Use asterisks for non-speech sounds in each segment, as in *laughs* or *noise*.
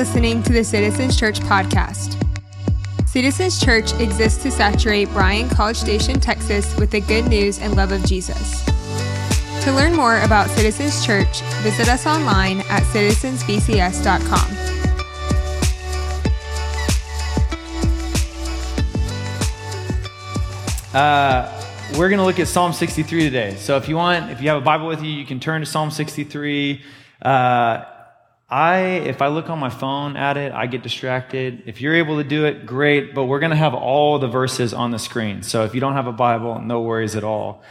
listening to the Citizens Church podcast. Citizens Church exists to saturate Bryan, College Station, Texas with the good news and love of Jesus. To learn more about Citizens Church, visit us online at citizensbcs.com. Uh, we're going to look at Psalm 63 today. So if you want, if you have a Bible with you, you can turn to Psalm 63. Uh, I, if I look on my phone at it, I get distracted. If you're able to do it, great. But we're going to have all the verses on the screen. So if you don't have a Bible, no worries at all.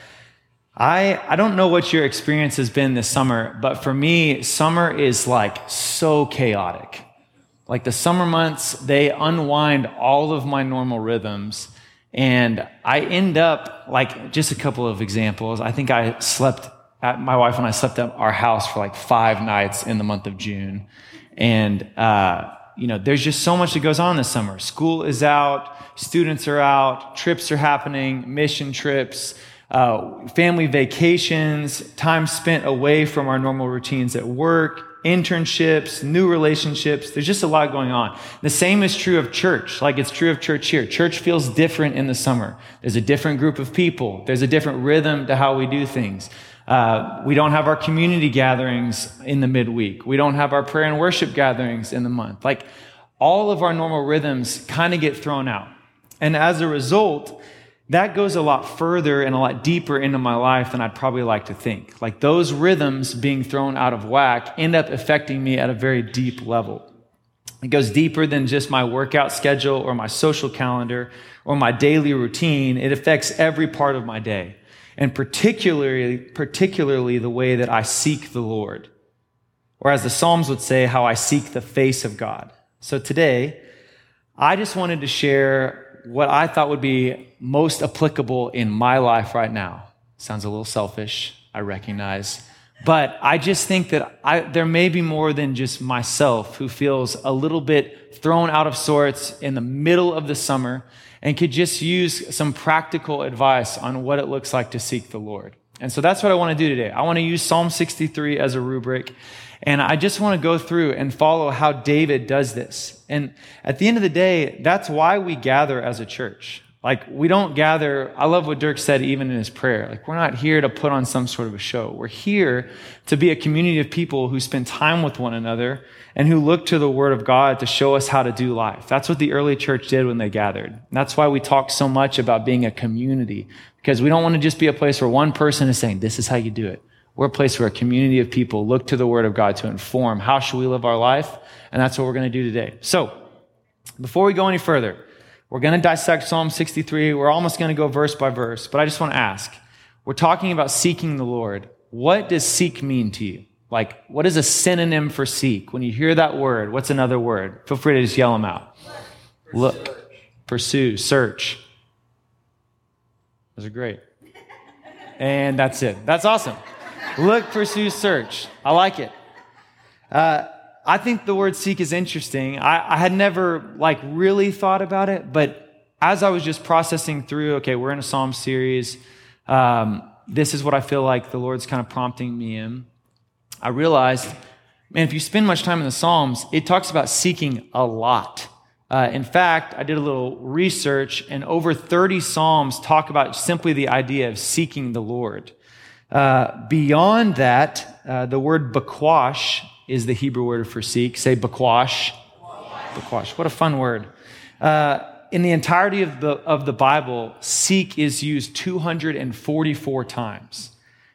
I, I don't know what your experience has been this summer, but for me, summer is like so chaotic. Like the summer months, they unwind all of my normal rhythms. And I end up, like, just a couple of examples. I think I slept at, my wife and I slept at our house for like five nights in the month of June. And, uh, you know, there's just so much that goes on this summer. School is out, students are out, trips are happening, mission trips, uh, family vacations, time spent away from our normal routines at work, internships, new relationships. There's just a lot going on. The same is true of church, like it's true of church here. Church feels different in the summer. There's a different group of people. There's a different rhythm to how we do things. Uh, we don't have our community gatherings in the midweek. We don't have our prayer and worship gatherings in the month. Like all of our normal rhythms kind of get thrown out. And as a result, that goes a lot further and a lot deeper into my life than I'd probably like to think. Like those rhythms being thrown out of whack end up affecting me at a very deep level. It goes deeper than just my workout schedule or my social calendar or my daily routine. It affects every part of my day and particularly, particularly the way that I seek the Lord. Or as the Psalms would say, how I seek the face of God. So today, I just wanted to share what I thought would be most applicable in my life right now. Sounds a little selfish, I recognize. But I just think that I, there may be more than just myself who feels a little bit thrown out of sorts in the middle of the summer and could just use some practical advice on what it looks like to seek the Lord. And so that's what I want to do today. I want to use Psalm 63 as a rubric. And I just want to go through and follow how David does this. And at the end of the day, that's why we gather as a church. Like, we don't gather, I love what Dirk said even in his prayer. Like, we're not here to put on some sort of a show. We're here to be a community of people who spend time with one another and who look to the Word of God to show us how to do life. That's what the early church did when they gathered. And that's why we talk so much about being a community, because we don't want to just be a place where one person is saying, this is how you do it. We're a place where a community of people look to the Word of God to inform how should we live our life. And that's what we're going to do today. So, before we go any further, we're going to dissect Psalm 63. We're almost going to go verse by verse, but I just want to ask we're talking about seeking the Lord. What does seek mean to you? Like, what is a synonym for seek? When you hear that word, what's another word? Feel free to just yell them out. Look, pursue, search. Those are great. And that's it. That's awesome. Look, pursue, search. I like it. Uh, I think the word seek is interesting. I, I, had never like really thought about it, but as I was just processing through, okay, we're in a Psalm series. Um, this is what I feel like the Lord's kind of prompting me in. I realized, man, if you spend much time in the Psalms, it talks about seeking a lot. Uh, in fact, I did a little research, and over 30 Psalms talk about simply the idea of seeking the Lord. Uh, beyond that, uh, the word bakwash is the Hebrew word for seek. Say bakwash. Bakwash. What a fun word. Uh, in the entirety of the, of the Bible, seek is used 244 times.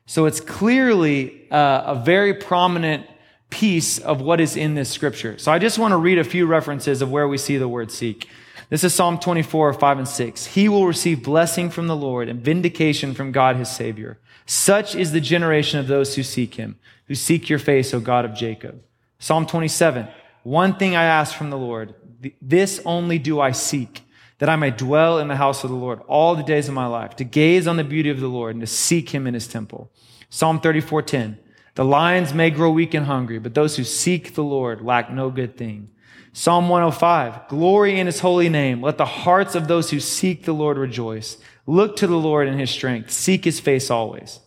So it's clearly uh, a very prominent piece of what is in this scripture. So I just want to read a few references of where we see the word seek. This is Psalm 24, 5 and 6. He will receive blessing from the Lord and vindication from God his Savior. Such is the generation of those who seek him who seek your face, O God of Jacob. Psalm 27. One thing I ask from the Lord, this only do I seek, that I may dwell in the house of the Lord all the days of my life, to gaze on the beauty of the Lord and to seek him in his temple. Psalm 34:10. The lions may grow weak and hungry, but those who seek the Lord lack no good thing. Psalm 105. Glory in his holy name. Let the hearts of those who seek the Lord rejoice. Look to the Lord in his strength. Seek his face always.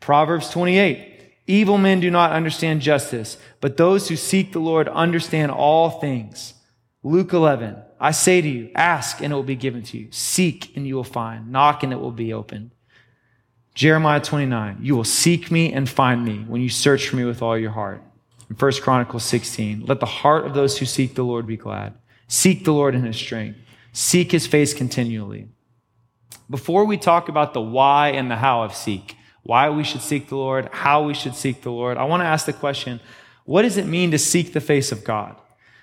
Proverbs 28. Evil men do not understand justice, but those who seek the Lord understand all things. Luke 11, I say to you, ask and it will be given to you. Seek and you will find. Knock and it will be opened. Jeremiah 29, you will seek me and find me when you search for me with all your heart. In 1 Chronicles 16, let the heart of those who seek the Lord be glad. Seek the Lord in his strength. Seek his face continually. Before we talk about the why and the how of seek, why we should seek the Lord, how we should seek the Lord, I want to ask the question what does it mean to seek the face of God?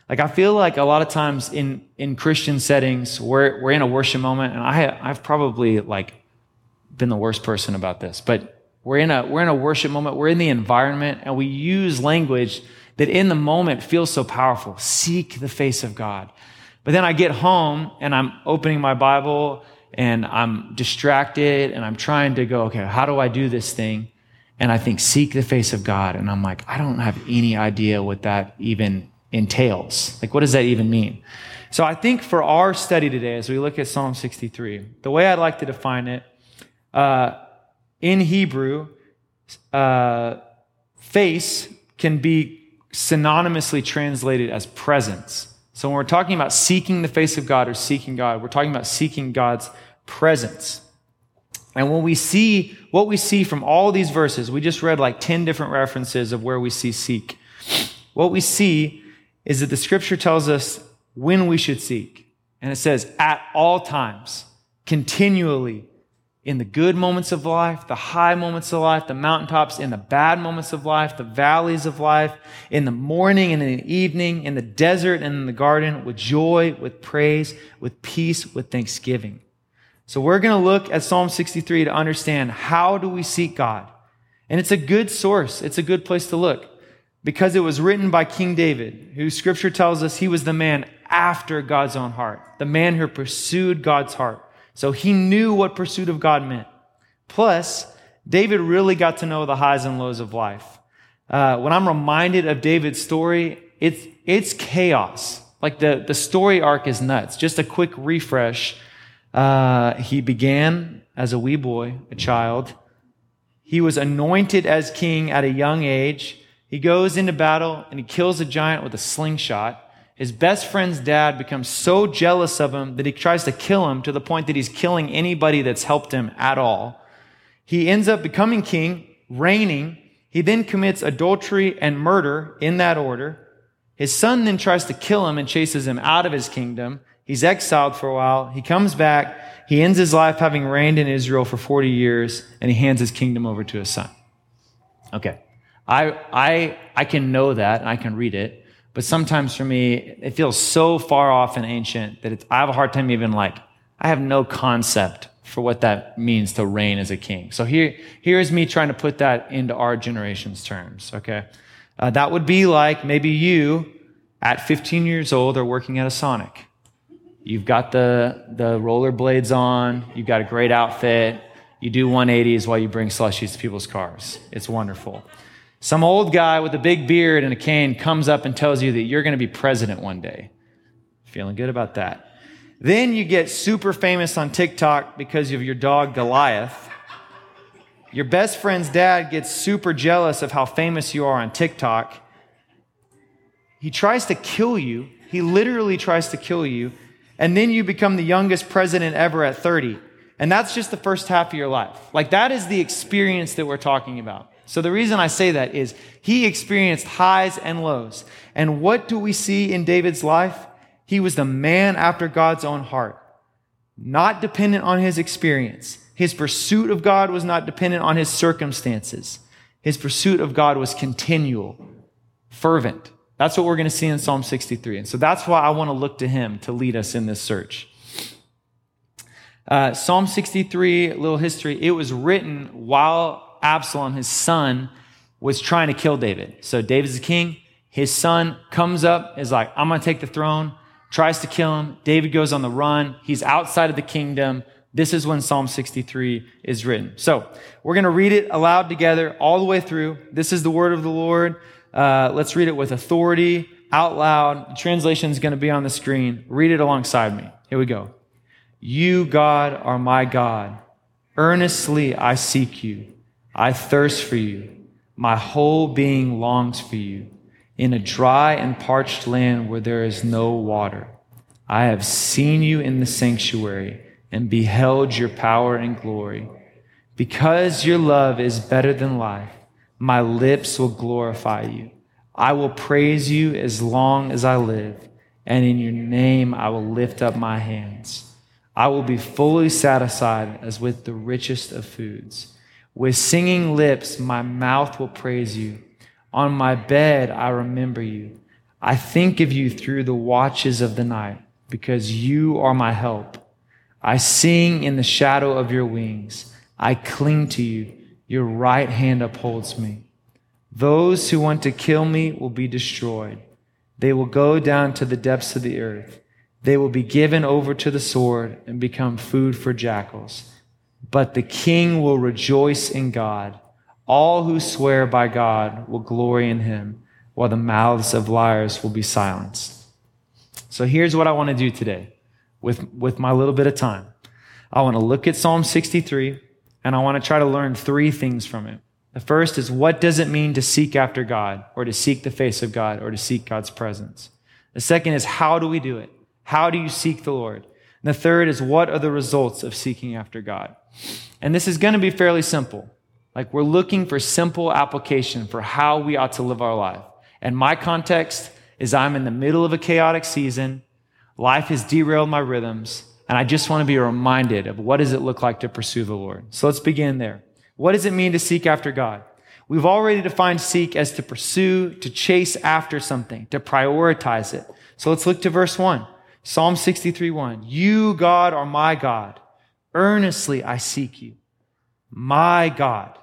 Like, I feel like a lot of times in, in Christian settings, we're, we're in a worship moment, and I, I've probably like been the worst person about this, but we're in a, we're in a worship moment, we're in the environment, and we use language that in the moment feels so powerful. Seek the face of God. But then I get home and I'm opening my Bible and I'm distracted and I'm trying to go, okay, how do I do this thing? And I think, seek the face of God. And I'm like, I don't have any idea what that even entails. Like, what does that even mean? So I think for our study today, as we look at Psalm 63, the way I'd like to define it, uh, in Hebrew, uh, face can be synonymously translated as presence. So when we're talking about seeking the face of God or seeking God, we're talking about seeking God's presence. And when we see what we see from all these verses, we just read like 10 different references of where we see seek. What we see is that the scripture tells us when we should seek. And it says at all times, continually, in the good moments of life, the high moments of life, the mountaintops, in the bad moments of life, the valleys of life, in the morning and in the evening, in the desert and in the garden, with joy, with praise, with peace, with thanksgiving. So we're going to look at Psalm 63 to understand how do we seek God? And it's a good source. It's a good place to look because it was written by King David, who scripture tells us he was the man after God's own heart, the man who pursued God's heart. So he knew what pursuit of God meant. Plus, David really got to know the highs and lows of life. Uh, when I'm reminded of David's story, it's, it's chaos. Like the, the story arc is nuts. Just a quick refresh. Uh, he began as a wee boy, a child. He was anointed as king at a young age. He goes into battle and he kills a giant with a slingshot. His best friend's dad becomes so jealous of him that he tries to kill him to the point that he's killing anybody that's helped him at all. He ends up becoming king, reigning. He then commits adultery and murder in that order. His son then tries to kill him and chases him out of his kingdom. He's exiled for a while. He comes back. He ends his life having reigned in Israel for 40 years, and he hands his kingdom over to his son. Okay. I, I, I can know that I can read it. But sometimes for me, it feels so far off and ancient that I have a hard time even like, I have no concept for what that means to reign as a king. So here, here's me trying to put that into our generation's terms, okay? Uh, that would be like maybe you at 15 years old are working at a Sonic. You've got the, the roller blades on, you've got a great outfit, you do 180s while you bring slushies to people's cars. It's wonderful. Some old guy with a big beard and a cane comes up and tells you that you're going to be president one day. Feeling good about that. Then you get super famous on TikTok because of your dog Goliath. Your best friend's dad gets super jealous of how famous you are on TikTok. He tries to kill you. He literally tries to kill you. And then you become the youngest president ever at 30. And that's just the first half of your life. Like, that is the experience that we're talking about. So the reason I say that is he experienced highs and lows. And what do we see in David's life? He was the man after God's own heart, not dependent on his experience. His pursuit of God was not dependent on his circumstances. His pursuit of God was continual, fervent. That's what we're going to see in Psalm 63. And so that's why I want to look to him to lead us in this search. Uh, Psalm 63, little history, it was written while Absalom, his son, was trying to kill David. So David's the king. His son comes up, is like, I'm going to take the throne, tries to kill him. David goes on the run. He's outside of the kingdom. This is when Psalm 63 is written. So we're going to read it aloud together all the way through. This is the word of the Lord. Uh, let's read it with authority, out loud. The translation is going to be on the screen. Read it alongside me. Here we go. You, God, are my God. Earnestly I seek you. I thirst for you. My whole being longs for you in a dry and parched land where there is no water. I have seen you in the sanctuary and beheld your power and glory. Because your love is better than life, my lips will glorify you. I will praise you as long as I live, and in your name I will lift up my hands. I will be fully satisfied as with the richest of foods. With singing lips, my mouth will praise you. On my bed, I remember you. I think of you through the watches of the night, because you are my help. I sing in the shadow of your wings. I cling to you. Your right hand upholds me. Those who want to kill me will be destroyed. They will go down to the depths of the earth. They will be given over to the sword and become food for jackals. But the king will rejoice in God. All who swear by God will glory in him, while the mouths of liars will be silenced. So here's what I want to do today with, with my little bit of time. I want to look at Psalm 63 and I want to try to learn three things from it. The first is what does it mean to seek after God or to seek the face of God or to seek God's presence? The second is how do we do it? How do you seek the Lord? And the third is what are the results of seeking after God? And this is going to be fairly simple. Like we're looking for simple application for how we ought to live our life. And my context is I'm in the middle of a chaotic season. Life has derailed my rhythms. And I just want to be reminded of what does it look like to pursue the Lord. So let's begin there. What does it mean to seek after God? We've already defined seek as to pursue, to chase after something, to prioritize it. So let's look to verse one. Psalm 63 1. You, God, are my God. Earnestly I seek you. My God.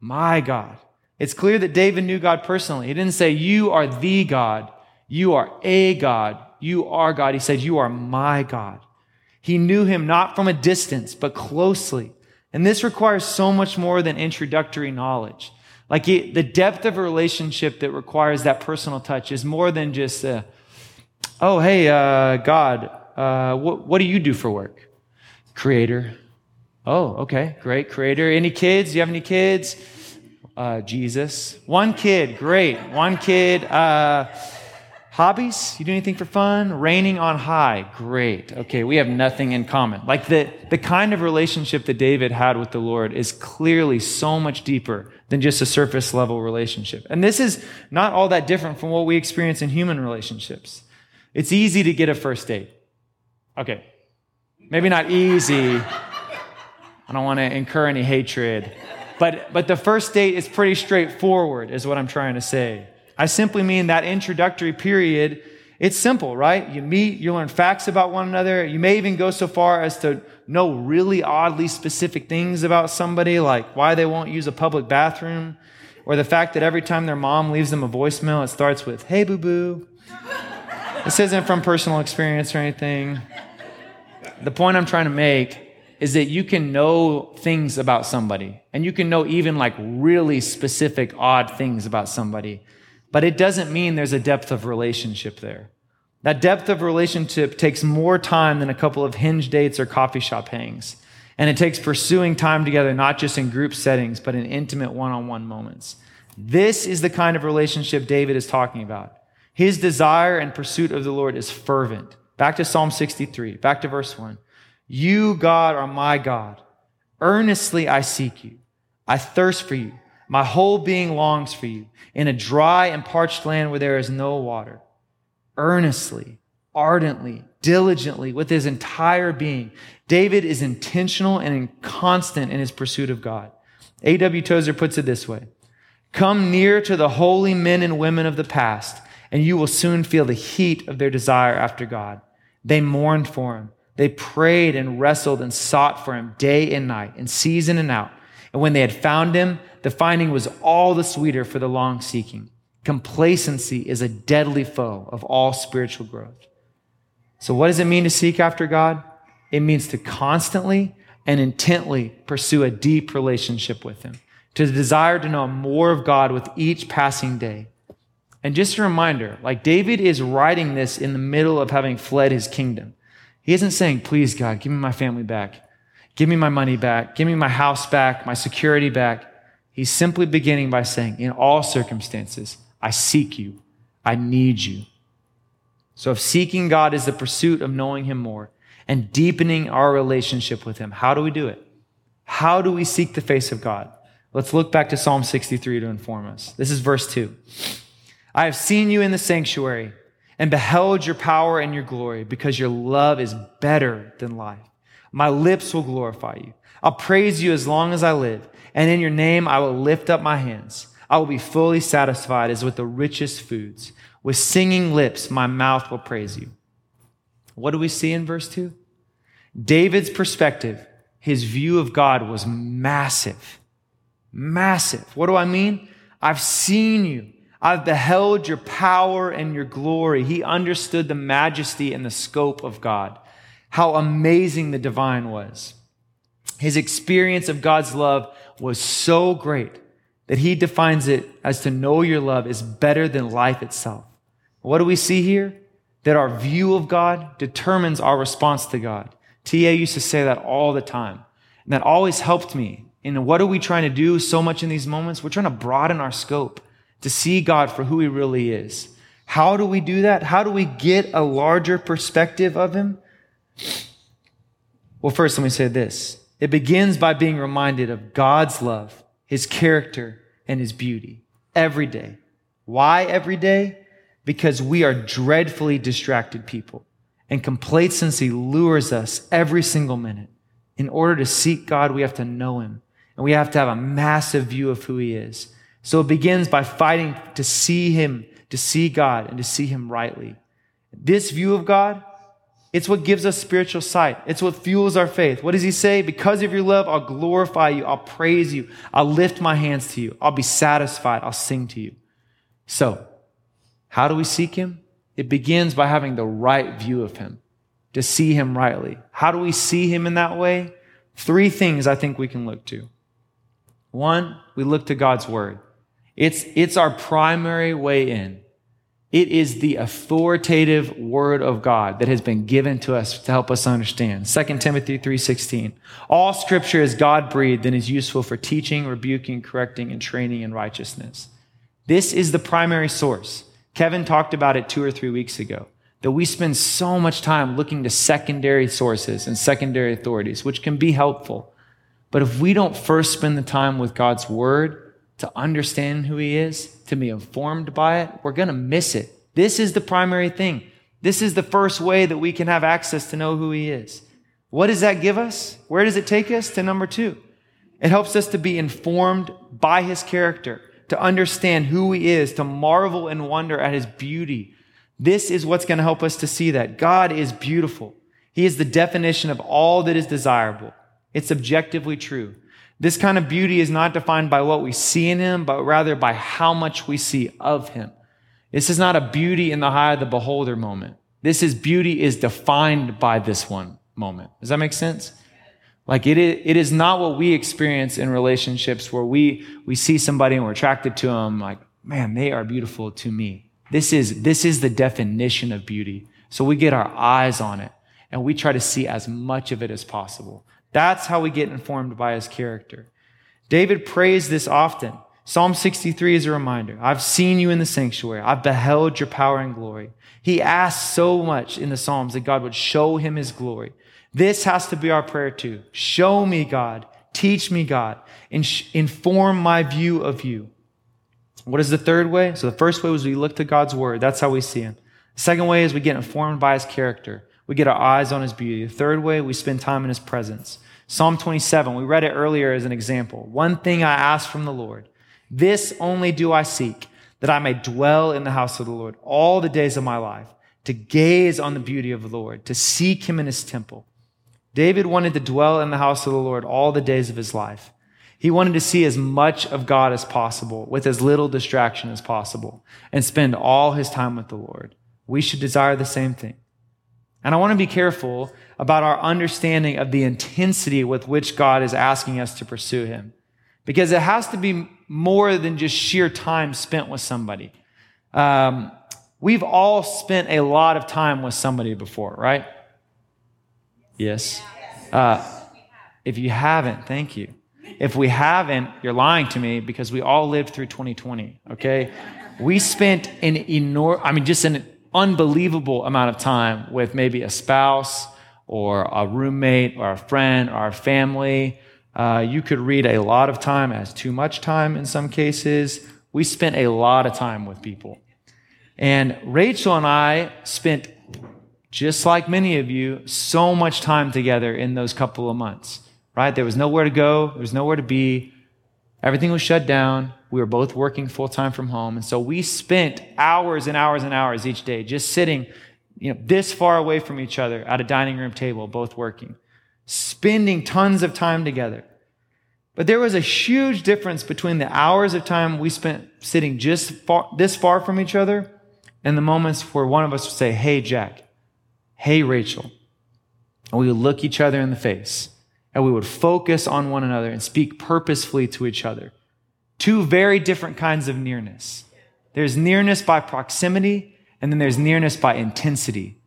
My God. It's clear that David knew God personally. He didn't say, You are the God. You are a God. You are God. He said, You are my God. He knew him not from a distance, but closely. And this requires so much more than introductory knowledge. Like the depth of a relationship that requires that personal touch is more than just, a, oh, hey, uh, God, uh, what, what do you do for work? Creator. Oh, okay, great, creator. Any kids? Do you have any kids? Uh, Jesus. One kid, great. One kid. Uh, Hobbies? You do anything for fun? Reigning on high. Great. Okay, we have nothing in common. Like the, the kind of relationship that David had with the Lord is clearly so much deeper than just a surface level relationship. And this is not all that different from what we experience in human relationships. It's easy to get a first date. Okay. Maybe not easy. I don't want to incur any hatred. But, but the first date is pretty straightforward, is what I'm trying to say. I simply mean that introductory period. It's simple, right? You meet, you learn facts about one another. You may even go so far as to know really oddly specific things about somebody, like why they won't use a public bathroom, or the fact that every time their mom leaves them a voicemail, it starts with, hey, boo boo. this isn't from personal experience or anything. The point I'm trying to make is that you can know things about somebody, and you can know even like really specific, odd things about somebody but it doesn't mean there's a depth of relationship there. That depth of relationship takes more time than a couple of hinge dates or coffee shop hangs. And it takes pursuing time together, not just in group settings, but in intimate one on one moments. This is the kind of relationship David is talking about. His desire and pursuit of the Lord is fervent. Back to Psalm 63, back to verse 1. You, God, are my God. Earnestly I seek you. I thirst for you. My whole being longs for you in a dry and parched land where there is no water. Earnestly, ardently, diligently, with his entire being, David is intentional and constant in his pursuit of God. A.W. Tozer puts it this way Come near to the holy men and women of the past, and you will soon feel the heat of their desire after God. They mourned for him. They prayed and wrestled and sought for him day and night, in season and out. And when they had found him, the finding was all the sweeter for the long seeking. Complacency is a deadly foe of all spiritual growth. So, what does it mean to seek after God? It means to constantly and intently pursue a deep relationship with Him, to desire to know more of God with each passing day. And just a reminder like David is writing this in the middle of having fled his kingdom. He isn't saying, Please, God, give me my family back. Give me my money back. Give me my house back, my security back. He's simply beginning by saying, In all circumstances, I seek you. I need you. So, if seeking God is the pursuit of knowing Him more and deepening our relationship with Him, how do we do it? How do we seek the face of God? Let's look back to Psalm 63 to inform us. This is verse 2. I have seen you in the sanctuary and beheld your power and your glory because your love is better than life. My lips will glorify you. I'll praise you as long as I live, and in your name I will lift up my hands. I will be fully satisfied as with the richest foods. With singing lips, my mouth will praise you. What do we see in verse 2? David's perspective, his view of God was massive. Massive. What do I mean? I've seen you. I've beheld your power and your glory. He understood the majesty and the scope of God, how amazing the divine was. His experience of God's love was so great that he defines it as to know your love is better than life itself. What do we see here? That our view of God determines our response to God. T.A. used to say that all the time. And that always helped me. And what are we trying to do so much in these moments? We're trying to broaden our scope to see God for who he really is. How do we do that? How do we get a larger perspective of him? Well, first, let me say this. It begins by being reminded of God's love, his character, and his beauty every day. Why every day? Because we are dreadfully distracted people, and complacency lures us every single minute. In order to seek God, we have to know him, and we have to have a massive view of who he is. So it begins by fighting to see Him, to see God, and to see Him rightly. This view of God, it's what gives us spiritual sight. It's what fuels our faith. What does He say? Because of your love, I'll glorify you. I'll praise you. I'll lift my hands to you. I'll be satisfied. I'll sing to you. So, how do we seek Him? It begins by having the right view of Him, to see Him rightly. How do we see Him in that way? Three things I think we can look to. One, we look to God's Word. It's, it's our primary way in. It is the authoritative word of God that has been given to us to help us understand. 2 Timothy 3:16. All scripture is God-breathed and is useful for teaching, rebuking, correcting, and training in righteousness. This is the primary source. Kevin talked about it 2 or 3 weeks ago. That we spend so much time looking to secondary sources and secondary authorities, which can be helpful. But if we don't first spend the time with God's word, to understand who He is, to be informed by it, we're going to miss it. This is the primary thing. This is the first way that we can have access to know who He is. What does that give us? Where does it take us? To number two. It helps us to be informed by His character, to understand who He is, to marvel and wonder at His beauty. This is what's going to help us to see that God is beautiful. He is the definition of all that is desirable. It's objectively true. This kind of beauty is not defined by what we see in him, but rather by how much we see of him. This is not a beauty in the eye of the beholder moment. This is beauty is defined by this one moment. Does that make sense? Like it is, it is not what we experience in relationships where we, we see somebody and we're attracted to them like, man, they are beautiful to me. This is, this is the definition of beauty. So we get our eyes on it and we try to see as much of it as possible. That's how we get informed by his character. David prays this often. Psalm 63 is a reminder. I've seen you in the sanctuary. I've beheld your power and glory. He asks so much in the Psalms that God would show him his glory. This has to be our prayer too. Show me, God. Teach me, God. Inform my view of you. What is the third way? So the first way was we look to God's word. That's how we see him. Second way is we get informed by his character. We get our eyes on his beauty. The third way, we spend time in his presence. Psalm 27, we read it earlier as an example. One thing I ask from the Lord, this only do I seek, that I may dwell in the house of the Lord all the days of my life, to gaze on the beauty of the Lord, to seek him in his temple. David wanted to dwell in the house of the Lord all the days of his life. He wanted to see as much of God as possible with as little distraction as possible and spend all his time with the Lord. We should desire the same thing. And I want to be careful about our understanding of the intensity with which God is asking us to pursue Him. Because it has to be more than just sheer time spent with somebody. Um, we've all spent a lot of time with somebody before, right? Yes. Uh, if you haven't, thank you. if we haven't, you're lying to me because we all lived through 2020, okay? We spent an enormous, I mean, just an unbelievable amount of time with maybe a spouse or a roommate or a friend or a family. Uh, you could read a lot of time as too much time in some cases. We spent a lot of time with people. And Rachel and I spent, just like many of you, so much time together in those couple of months, right? There was nowhere to go. There was nowhere to be. Everything was shut down. We were both working full time from home. And so we spent hours and hours and hours each day just sitting, you know, this far away from each other at a dining room table, both working, spending tons of time together. But there was a huge difference between the hours of time we spent sitting just far, this far from each other and the moments where one of us would say, Hey, Jack. Hey, Rachel. And we would look each other in the face and we would focus on one another and speak purposefully to each other. Two very different kinds of nearness. There's nearness by proximity, and then there's nearness by intensity.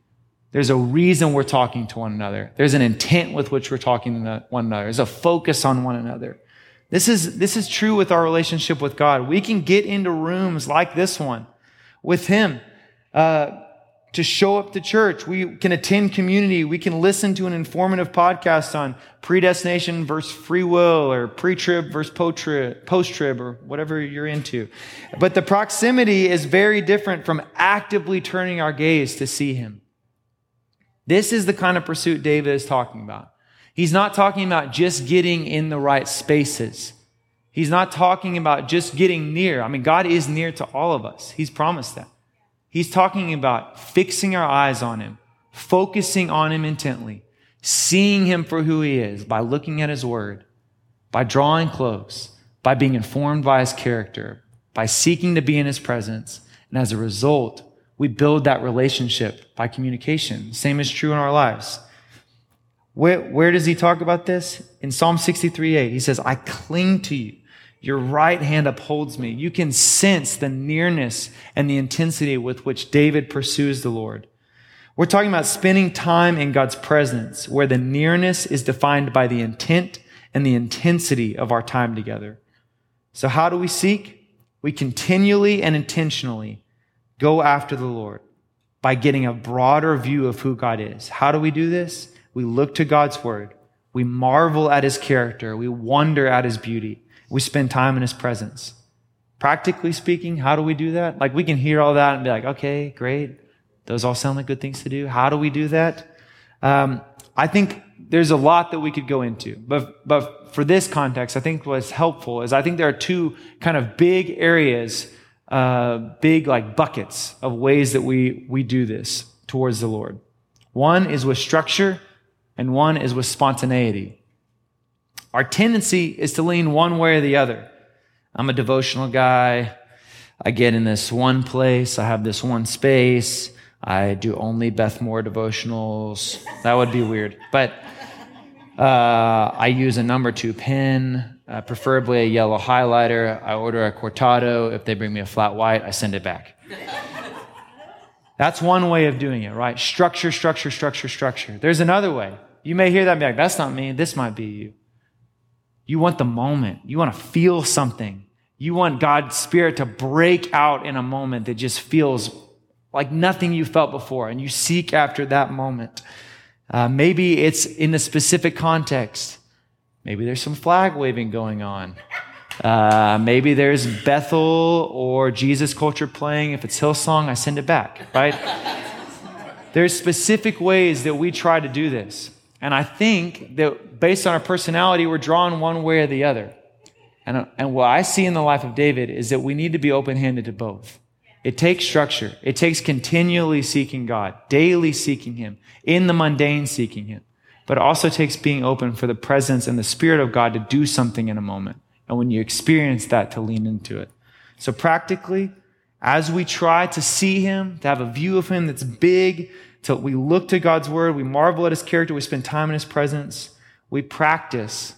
There's a reason we're talking to one another. There's an intent with which we're talking to one another. There's a focus on one another. This is, this is true with our relationship with God. We can get into rooms like this one with Him uh, to show up to church. We can attend community. We can listen to an informative podcast on predestination versus free will or pre-trib versus post-trib or whatever you're into. But the proximity is very different from actively turning our gaze to see Him. This is the kind of pursuit David is talking about. He's not talking about just getting in the right spaces. He's not talking about just getting near. I mean, God is near to all of us. He's promised that. He's talking about fixing our eyes on Him, focusing on Him intently, seeing Him for who He is by looking at His Word, by drawing close, by being informed by His character, by seeking to be in His presence. And as a result, we build that relationship by communication. Same is true in our lives. Where, where does he talk about this? In Psalm 63 8, he says, I cling to you. Your right hand upholds me. You can sense the nearness and the intensity with which David pursues the Lord. We're talking about spending time in God's presence, where the nearness is defined by the intent and the intensity of our time together. So, how do we seek? We continually and intentionally go after the Lord by getting a broader view of who God is. How do we do this? We look to God's word. We marvel at his character. We wonder at his beauty. We spend time in his presence. Practically speaking, how do we do that? Like we can hear all that and be like, okay, great. Those all sound like good things to do. How do we do that? Um, I think there's a lot that we could go into, but, but for this context, I think what's helpful is I think there are two kind of big areas uh, big like buckets of ways that we, we do this towards the Lord. One is with structure and one is with spontaneity. Our tendency is to lean one way or the other. I'm a devotional guy. I get in this one place. I have this one space. I do only Beth Moore devotionals. That would be weird. But uh, I use a number two pen uh, preferably a yellow highlighter. I order a cortado. If they bring me a flat white, I send it back. That's one way of doing it, right? Structure, structure, structure, structure. There's another way. You may hear that and be like, that's not me. This might be you. You want the moment. You want to feel something. You want God's Spirit to break out in a moment that just feels like nothing you felt before, and you seek after that moment. Uh, maybe it's in a specific context. Maybe there's some flag waving going on. Uh, maybe there's Bethel or Jesus culture playing. If it's Hillsong, I send it back, right? *laughs* there's specific ways that we try to do this. And I think that based on our personality, we're drawn one way or the other. And, uh, and what I see in the life of David is that we need to be open handed to both. It takes structure. It takes continually seeking God, daily seeking Him, in the mundane seeking Him but it also takes being open for the presence and the Spirit of God to do something in a moment. And when you experience that, to lean into it. So practically, as we try to see Him, to have a view of Him that's big, till we look to God's Word, we marvel at His character, we spend time in His presence, we practice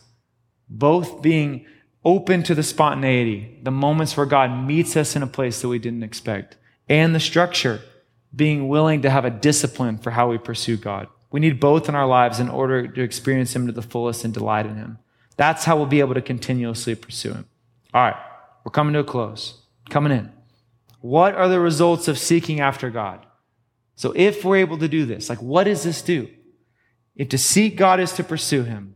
both being open to the spontaneity, the moments where God meets us in a place that we didn't expect, and the structure, being willing to have a discipline for how we pursue God. We need both in our lives in order to experience Him to the fullest and delight in Him. That's how we'll be able to continuously pursue Him. All right, we're coming to a close. Coming in. What are the results of seeking after God? So if we're able to do this, like what does this do? If to seek God is to pursue Him,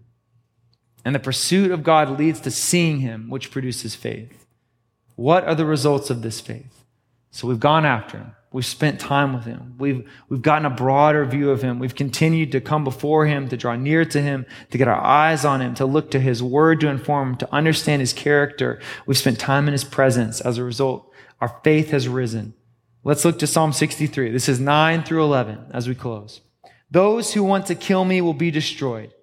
and the pursuit of God leads to seeing Him, which produces faith. What are the results of this faith? So we've gone after Him. We've spent time with him. We've, we've gotten a broader view of him. We've continued to come before him, to draw near to him, to get our eyes on him, to look to his word to inform to understand his character. We've spent time in his presence. As a result, our faith has risen. Let's look to Psalm 63. This is 9 through 11 as we close. Those who want to kill me will be destroyed.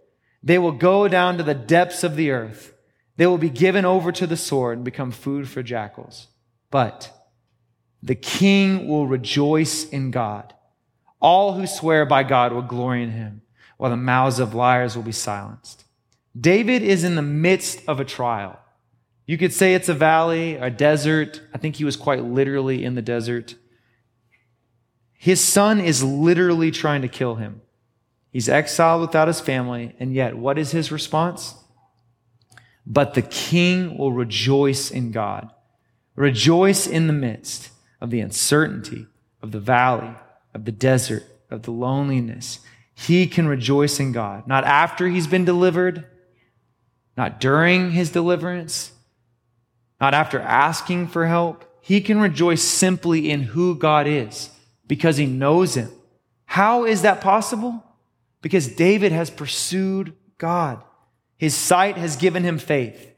They will go down to the depths of the earth. They will be given over to the sword and become food for jackals. But the king will rejoice in God. All who swear by God will glory in him, while the mouths of liars will be silenced. David is in the midst of a trial. You could say it's a valley, a desert. I think he was quite literally in the desert. His son is literally trying to kill him. He's exiled without his family, and yet, what is his response? But the king will rejoice in God. Rejoice in the midst of the uncertainty, of the valley, of the desert, of the loneliness. He can rejoice in God, not after he's been delivered, not during his deliverance, not after asking for help. He can rejoice simply in who God is because he knows him. How is that possible? Because David has pursued God. His sight has given him faith,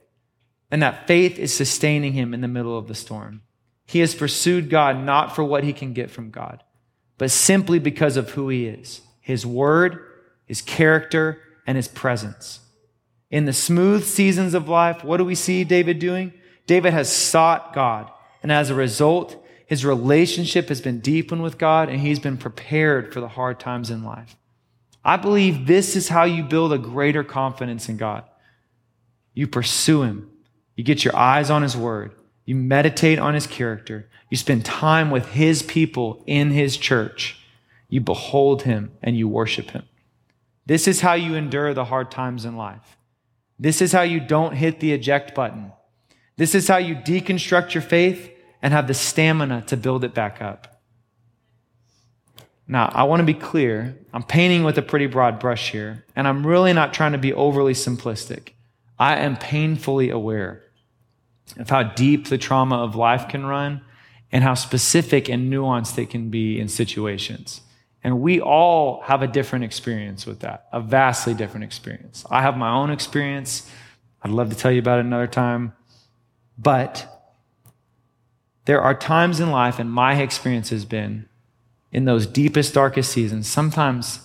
and that faith is sustaining him in the middle of the storm. He has pursued God not for what he can get from God, but simply because of who he is his word, his character, and his presence. In the smooth seasons of life, what do we see David doing? David has sought God, and as a result, his relationship has been deepened with God, and he's been prepared for the hard times in life. I believe this is how you build a greater confidence in God. You pursue him. You get your eyes on his word. You meditate on his character. You spend time with his people in his church. You behold him and you worship him. This is how you endure the hard times in life. This is how you don't hit the eject button. This is how you deconstruct your faith and have the stamina to build it back up. Now, I want to be clear. I'm painting with a pretty broad brush here, and I'm really not trying to be overly simplistic. I am painfully aware of how deep the trauma of life can run and how specific and nuanced it can be in situations. And we all have a different experience with that, a vastly different experience. I have my own experience. I'd love to tell you about it another time. But there are times in life, and my experience has been in those deepest, darkest seasons, sometimes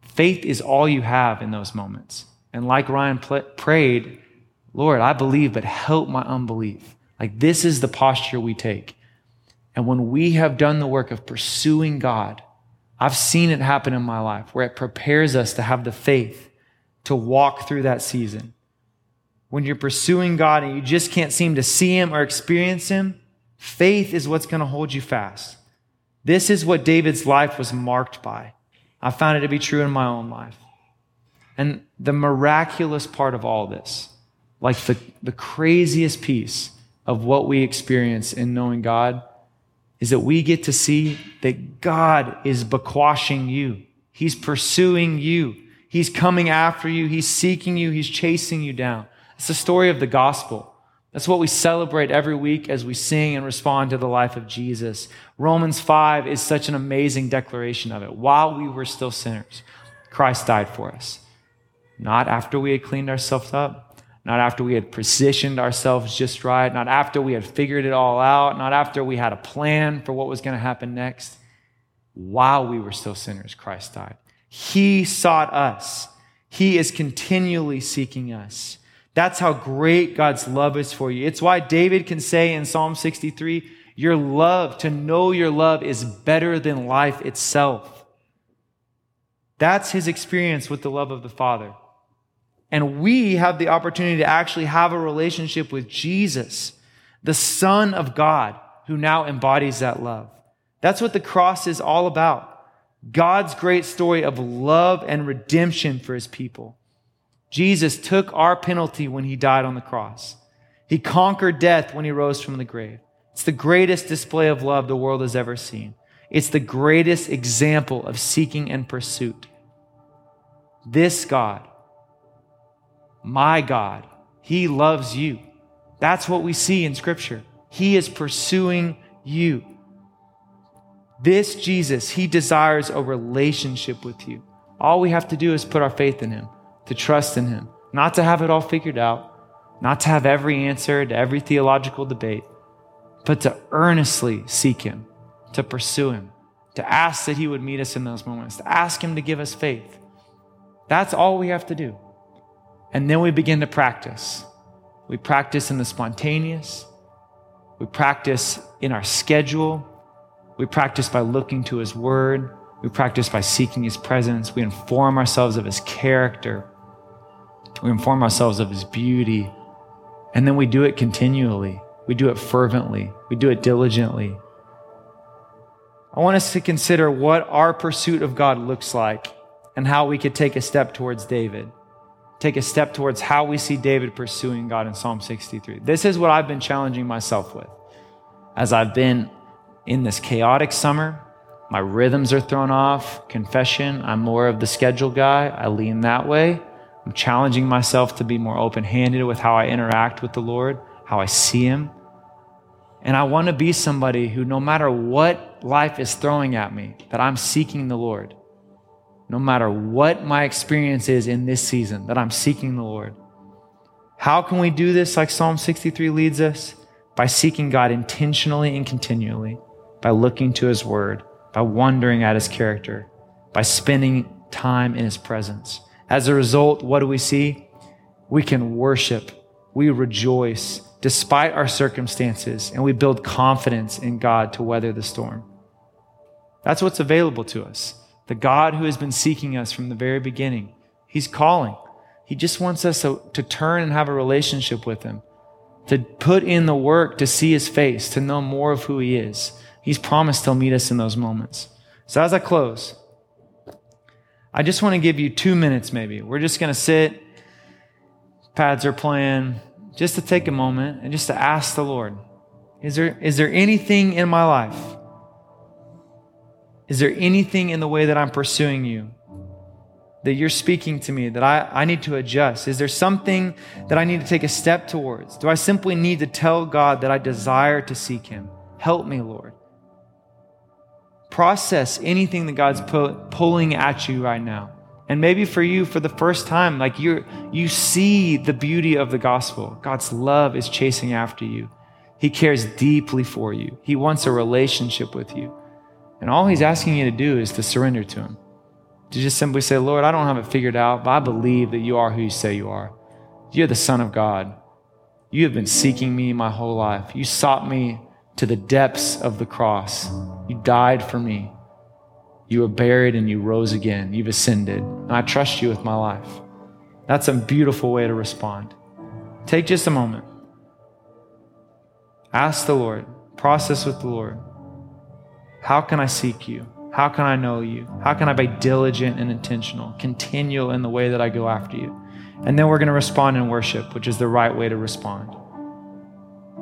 faith is all you have in those moments. And like Ryan pl- prayed, Lord, I believe, but help my unbelief. Like this is the posture we take. And when we have done the work of pursuing God, I've seen it happen in my life where it prepares us to have the faith to walk through that season. When you're pursuing God and you just can't seem to see Him or experience Him, faith is what's going to hold you fast. This is what David's life was marked by. I found it to be true in my own life. And the miraculous part of all this like the, the craziest piece of what we experience in knowing God is that we get to see that God is bequashing you. He's pursuing you. He's coming after you. He's seeking you. He's chasing you down. It's the story of the gospel. That's what we celebrate every week as we sing and respond to the life of Jesus. Romans 5 is such an amazing declaration of it. While we were still sinners, Christ died for us. Not after we had cleaned ourselves up, not after we had positioned ourselves just right, not after we had figured it all out, not after we had a plan for what was going to happen next. While we were still sinners, Christ died. He sought us. He is continually seeking us. That's how great God's love is for you. It's why David can say in Psalm 63, your love, to know your love is better than life itself. That's his experience with the love of the Father. And we have the opportunity to actually have a relationship with Jesus, the Son of God, who now embodies that love. That's what the cross is all about. God's great story of love and redemption for his people. Jesus took our penalty when he died on the cross. He conquered death when he rose from the grave. It's the greatest display of love the world has ever seen. It's the greatest example of seeking and pursuit. This God, my God, He loves you. That's what we see in Scripture. He is pursuing you. This Jesus, He desires a relationship with you. All we have to do is put our faith in Him, to trust in Him, not to have it all figured out, not to have every answer to every theological debate, but to earnestly seek Him, to pursue Him, to ask that He would meet us in those moments, to ask Him to give us faith. That's all we have to do. And then we begin to practice. We practice in the spontaneous, we practice in our schedule, we practice by looking to His Word, we practice by seeking His presence, we inform ourselves of His character, we inform ourselves of His beauty, and then we do it continually. We do it fervently. We do it diligently. I want us to consider what our pursuit of God looks like and how we could take a step towards David. Take a step towards how we see David pursuing God in Psalm 63. This is what I've been challenging myself with. As I've been in this chaotic summer, my rhythms are thrown off. Confession, I'm more of the schedule guy. I lean that way. I'm challenging myself to be more open handed with how I interact with the Lord, how I see Him. And I want to be somebody who, no matter what life is throwing at me, that I'm seeking the Lord no matter what my experience is in this season, that I'm seeking the Lord. How can we do this like Psalm 63 leads us? By seeking God intentionally and continually, by looking to His Word, by wondering at His character, by spending time in His presence. As a result, what do we see? We can worship, we rejoice despite our circumstances, and we build confidence in God to weather the storm. That's what's available to us the God who has been seeking us from the very beginning. He's calling. He just wants us to, to, turn and have a relationship with Him, to put in the work to see His face, to know more of who He is. He's promised He'll meet us in those moments. So as I close, I just want to give you two minutes maybe. We're just going to sit, pads are playing, just to take a moment and just to ask the Lord, is there, is there anything in my life is there anything in the way that I'm pursuing you? That you're speaking to me that I, I need to adjust? Is there something that I need to take a step towards? Do I simply need to tell God that I desire to seek Him? Help me, Lord. Process anything that God's pu- pulling at you right now. And maybe for you, for the first time, like you you see the beauty of the gospel. God's love is chasing after you. He cares deeply for you. He wants a relationship with you. And all he's asking you to do is to surrender to him. To just simply say, Lord, I don't have it figured out, but I believe that you are who you say you are. You're the Son of God. You have been seeking me my whole life. You sought me to the depths of the cross. You died for me. You were buried and you rose again. You've ascended. And I trust you with my life. That's a beautiful way to respond. Take just a moment. Ask the Lord. Process with the Lord. How can I seek you? How can I know you? How can I be diligent and intentional, continual in the way that I go after you? And then we're going to respond in worship, which is the right way to respond.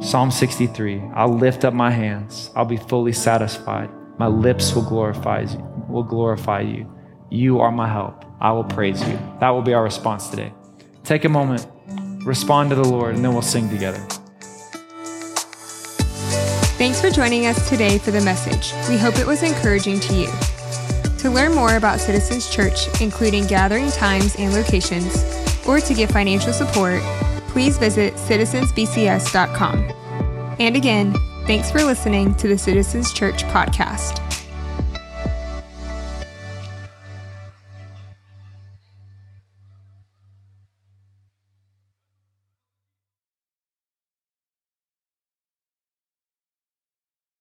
Psalm 63 I'll lift up my hands, I'll be fully satisfied. My lips will glorify you. Will glorify you. You are my help. I will praise you. That will be our response today. Take a moment, respond to the Lord, and then we'll sing together. Thanks for joining us today for the message. We hope it was encouraging to you. To learn more about Citizens Church, including gathering times and locations, or to give financial support, please visit citizensbcs.com. And again, thanks for listening to the Citizens Church podcast.